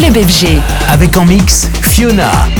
Club FG. Avec en mix Fiona. Fiona.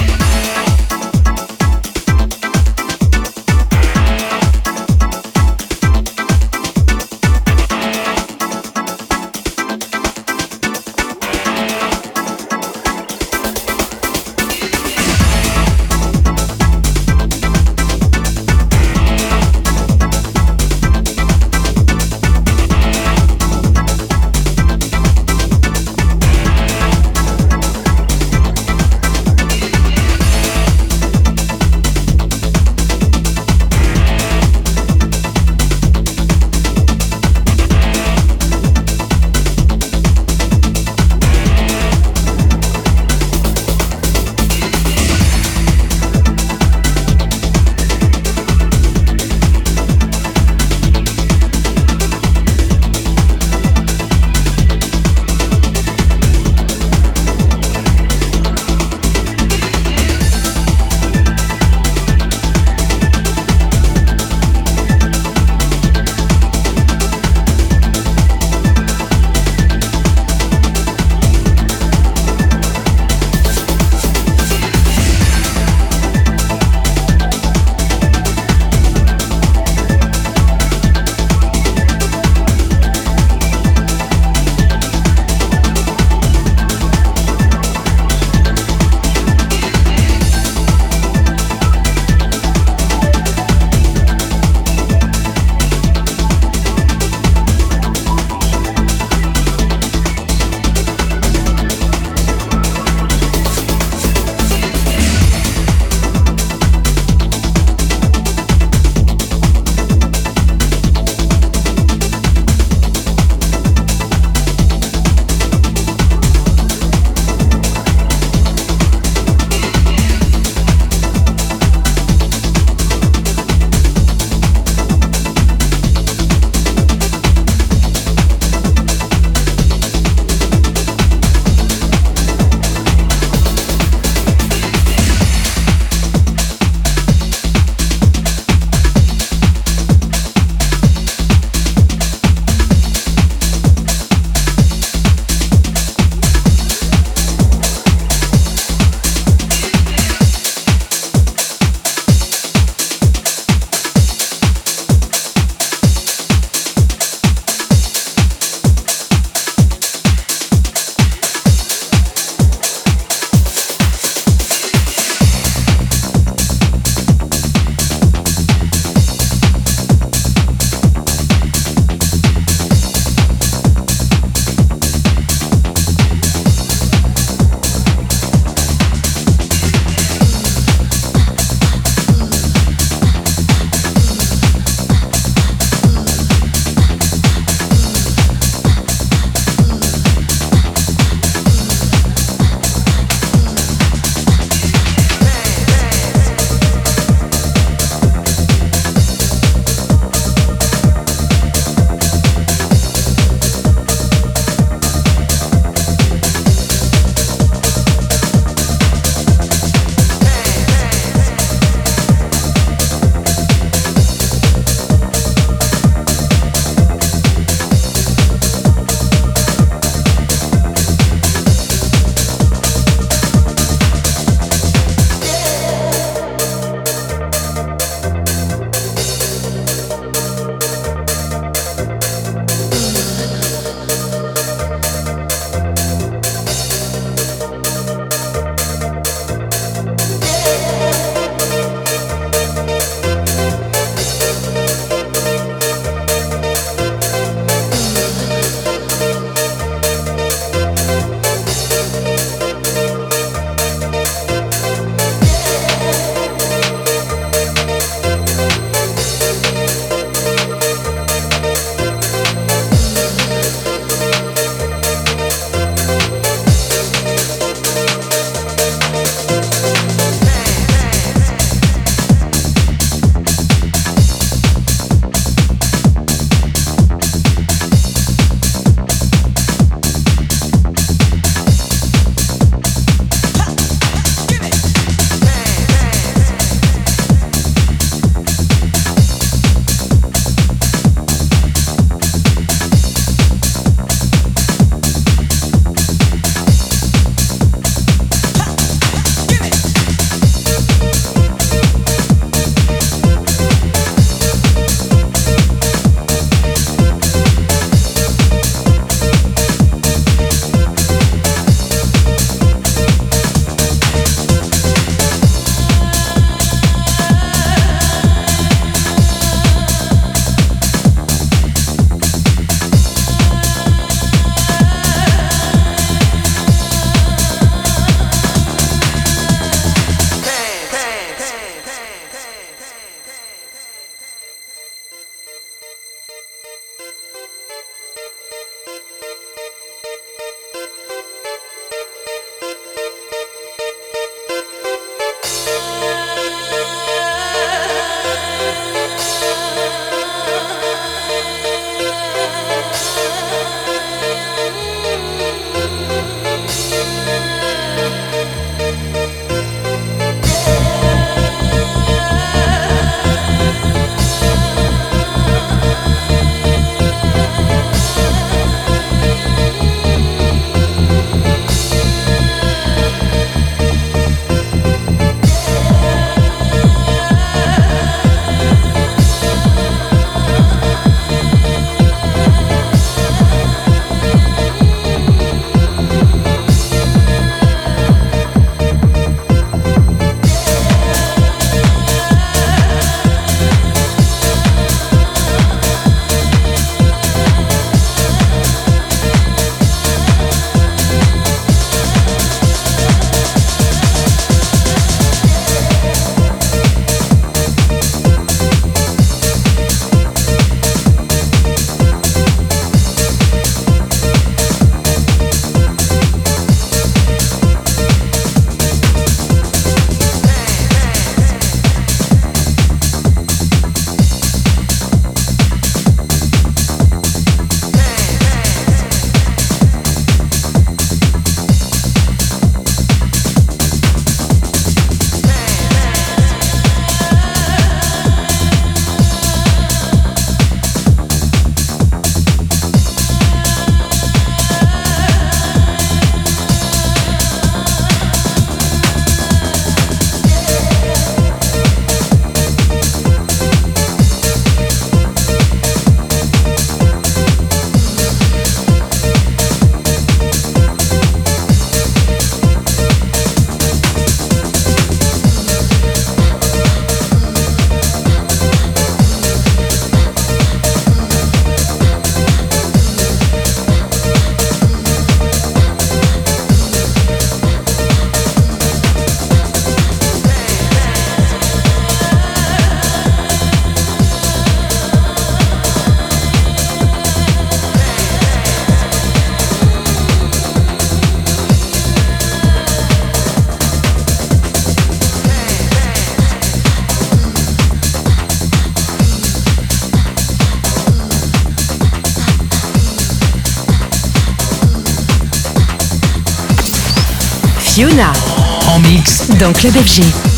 Dans Club FG.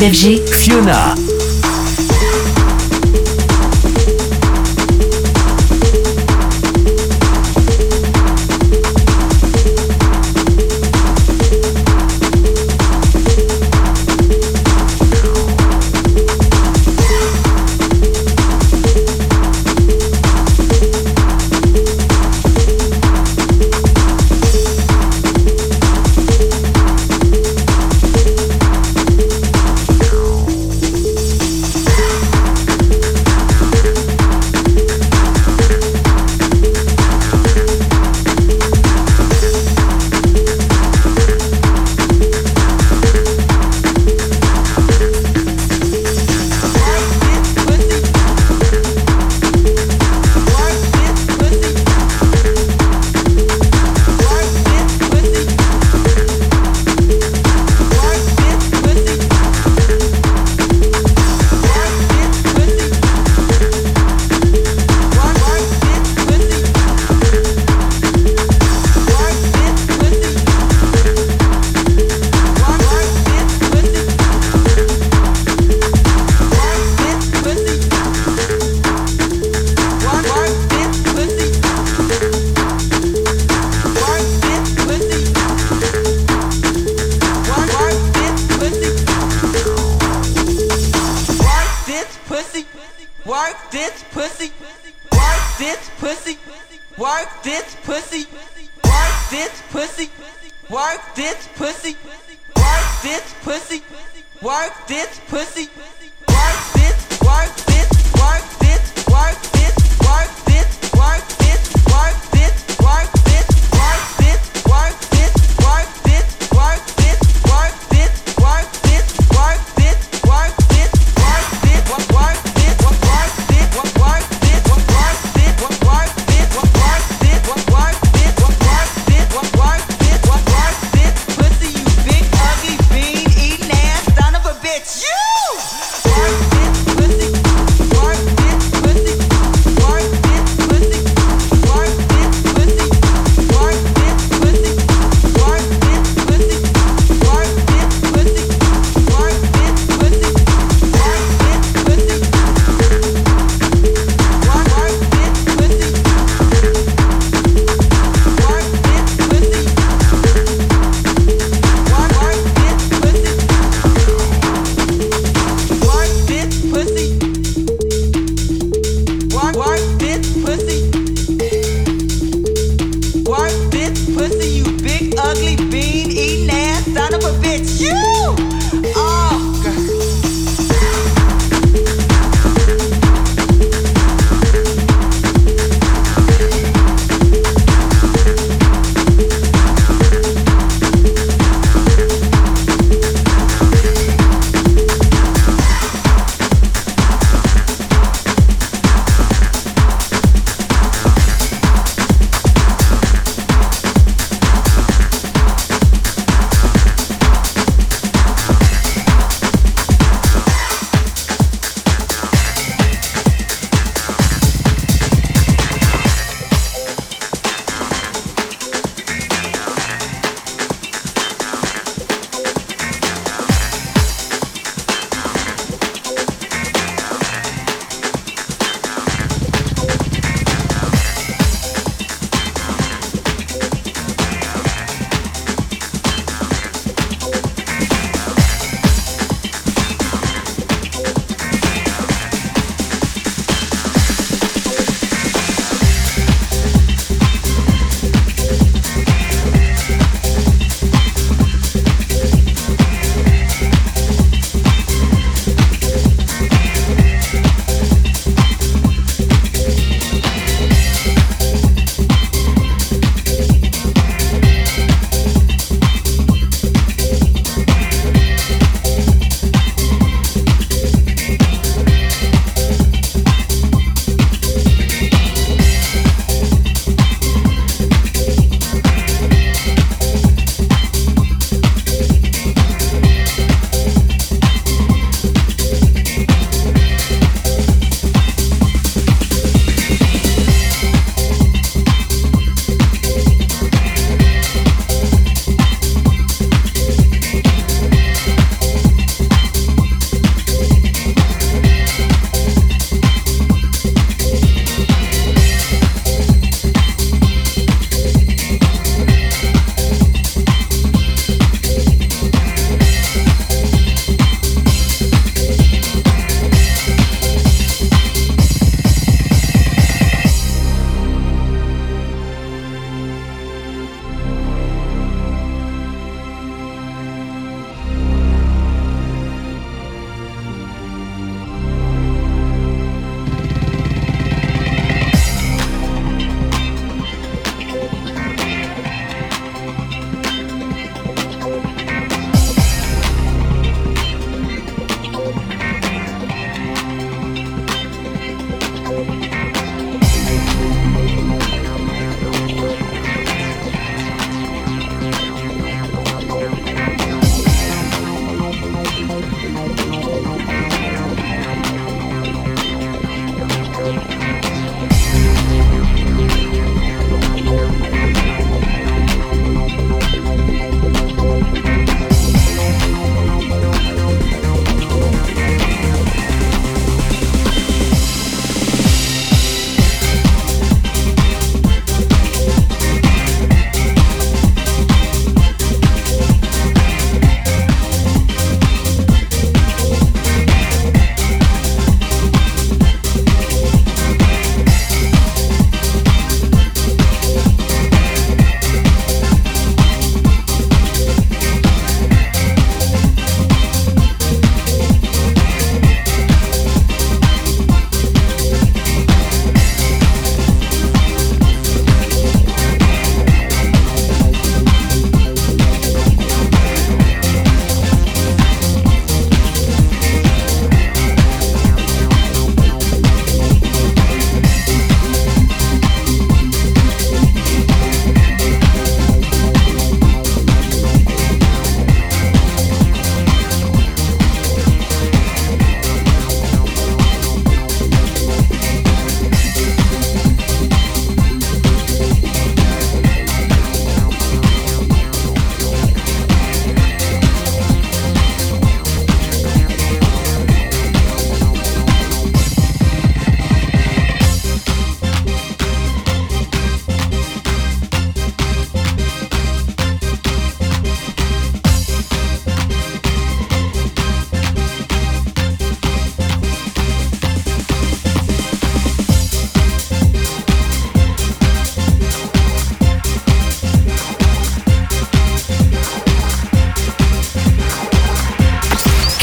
FG, Fiona.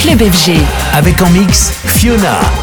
Club FG. Avec en mix Fiona.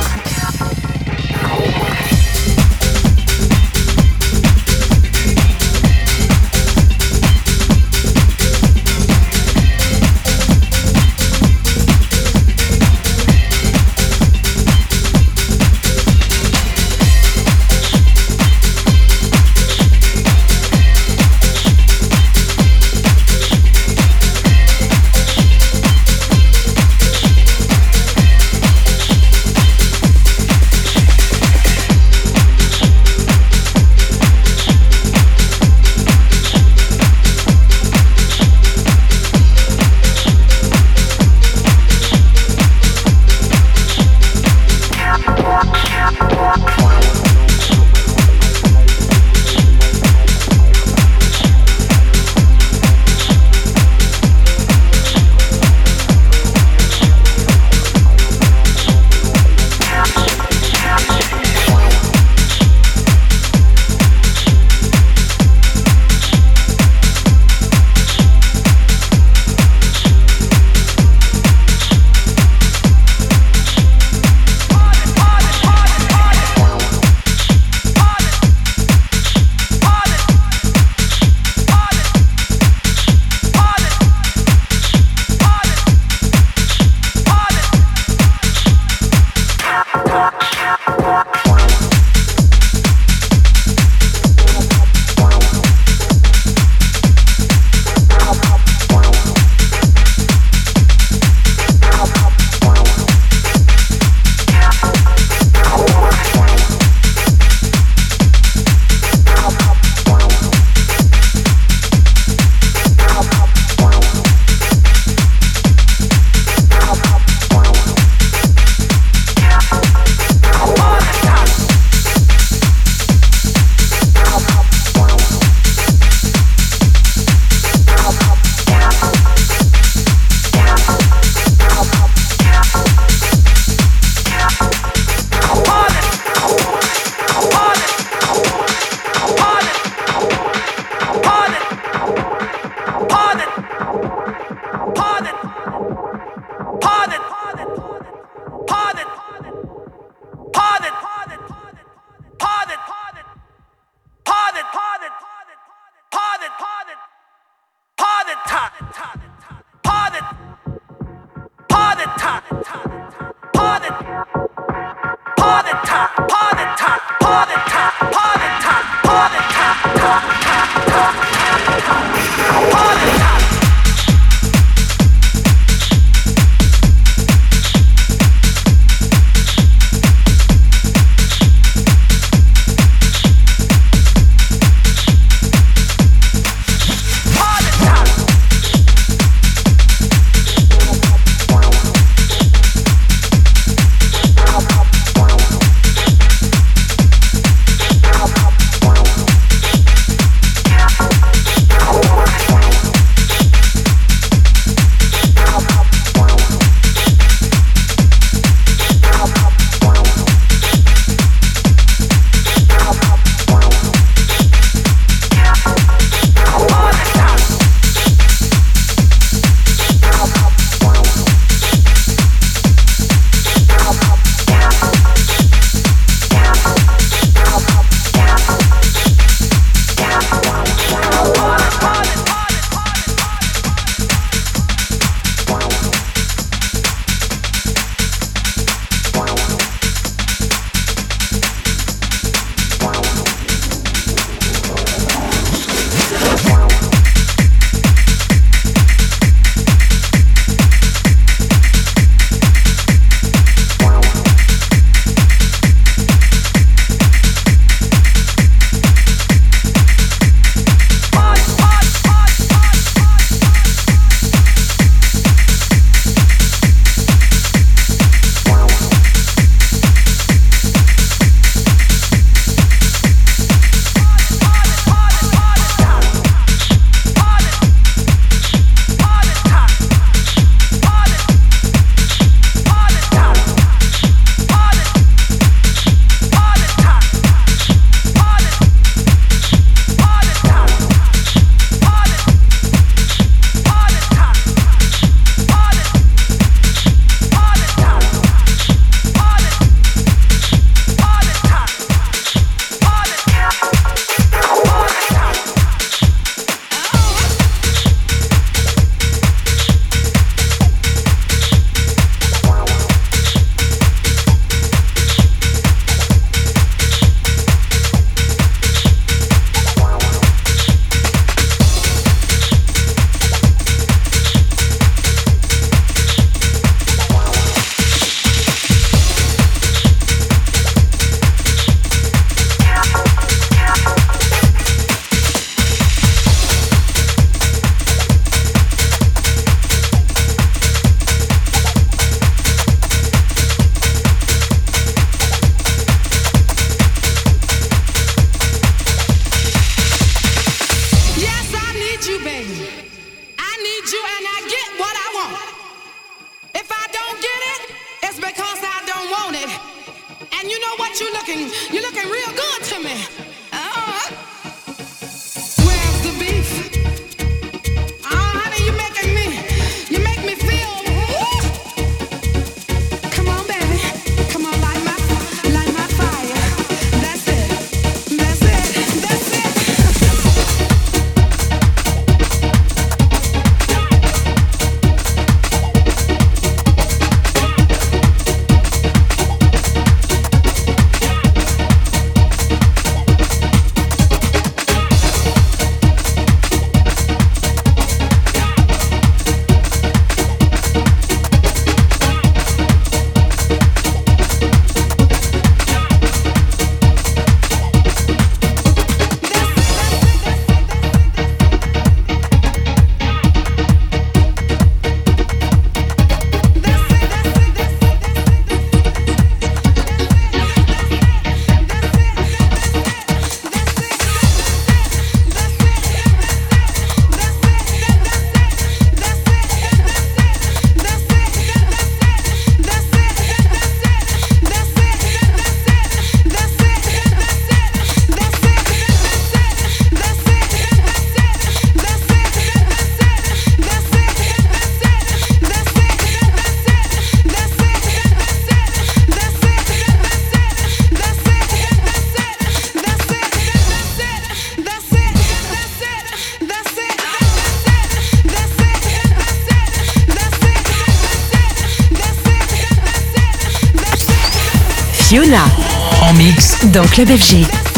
Mix dans Club.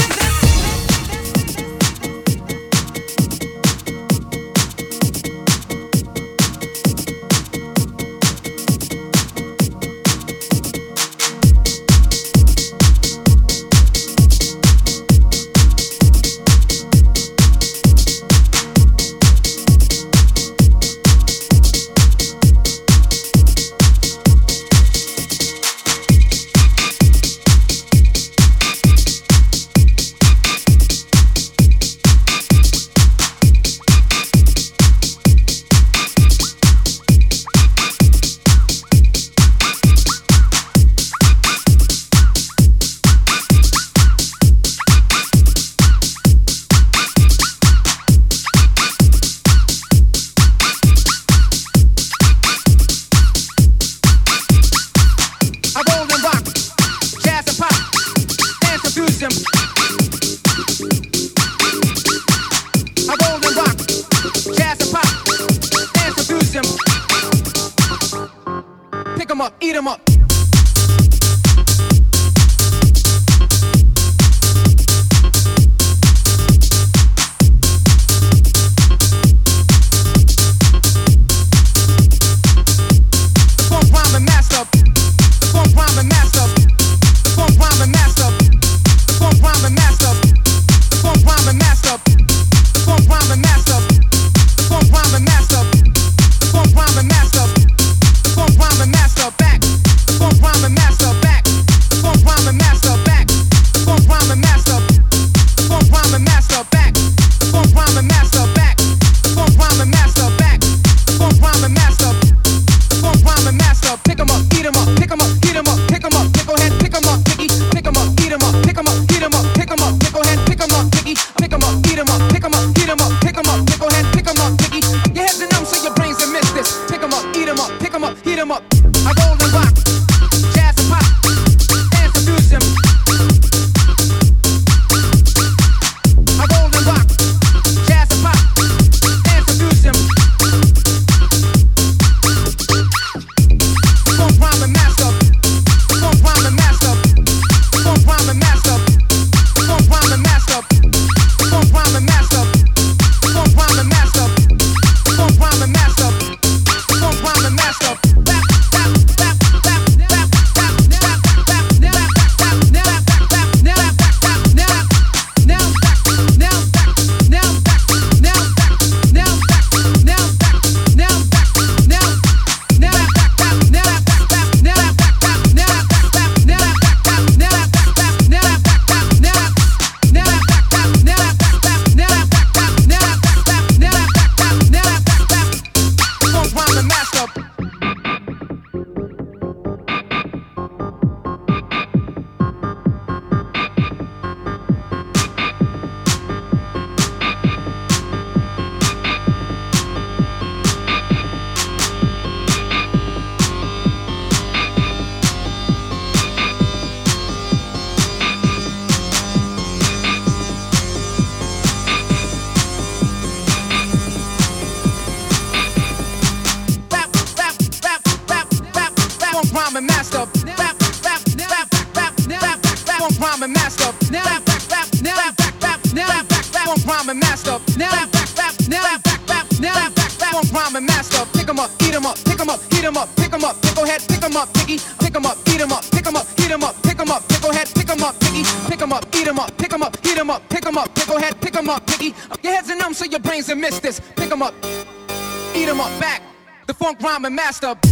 I'm a master.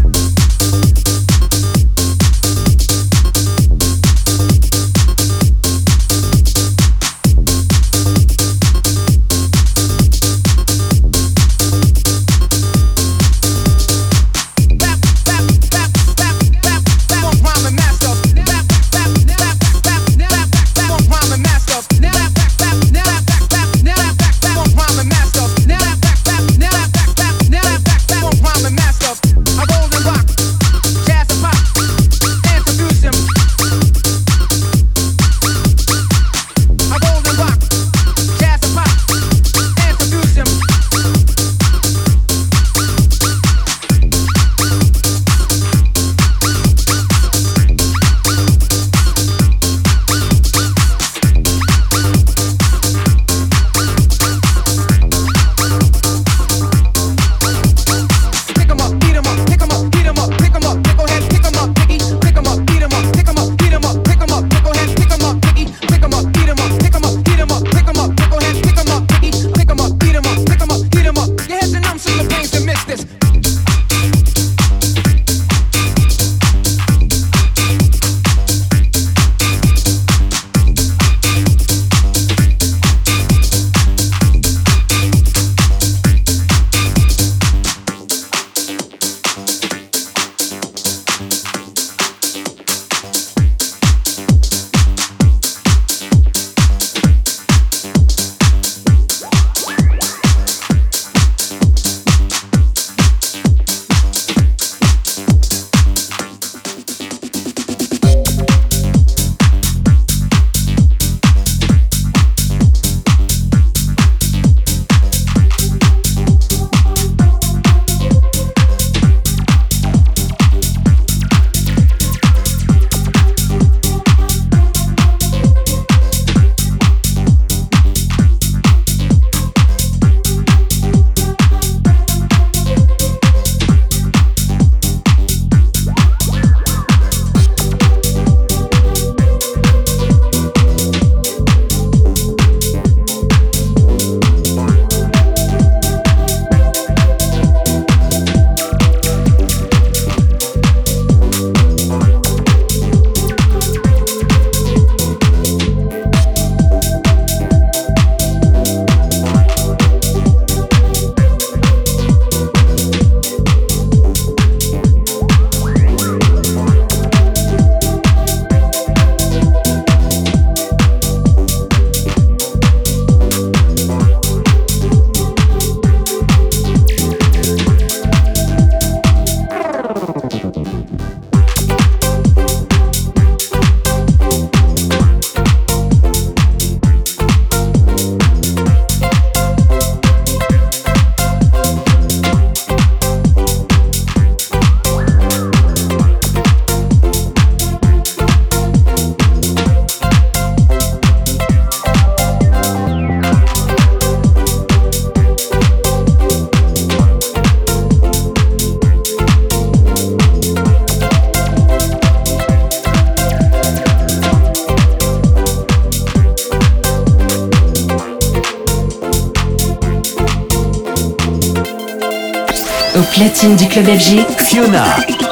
Club. Fiona.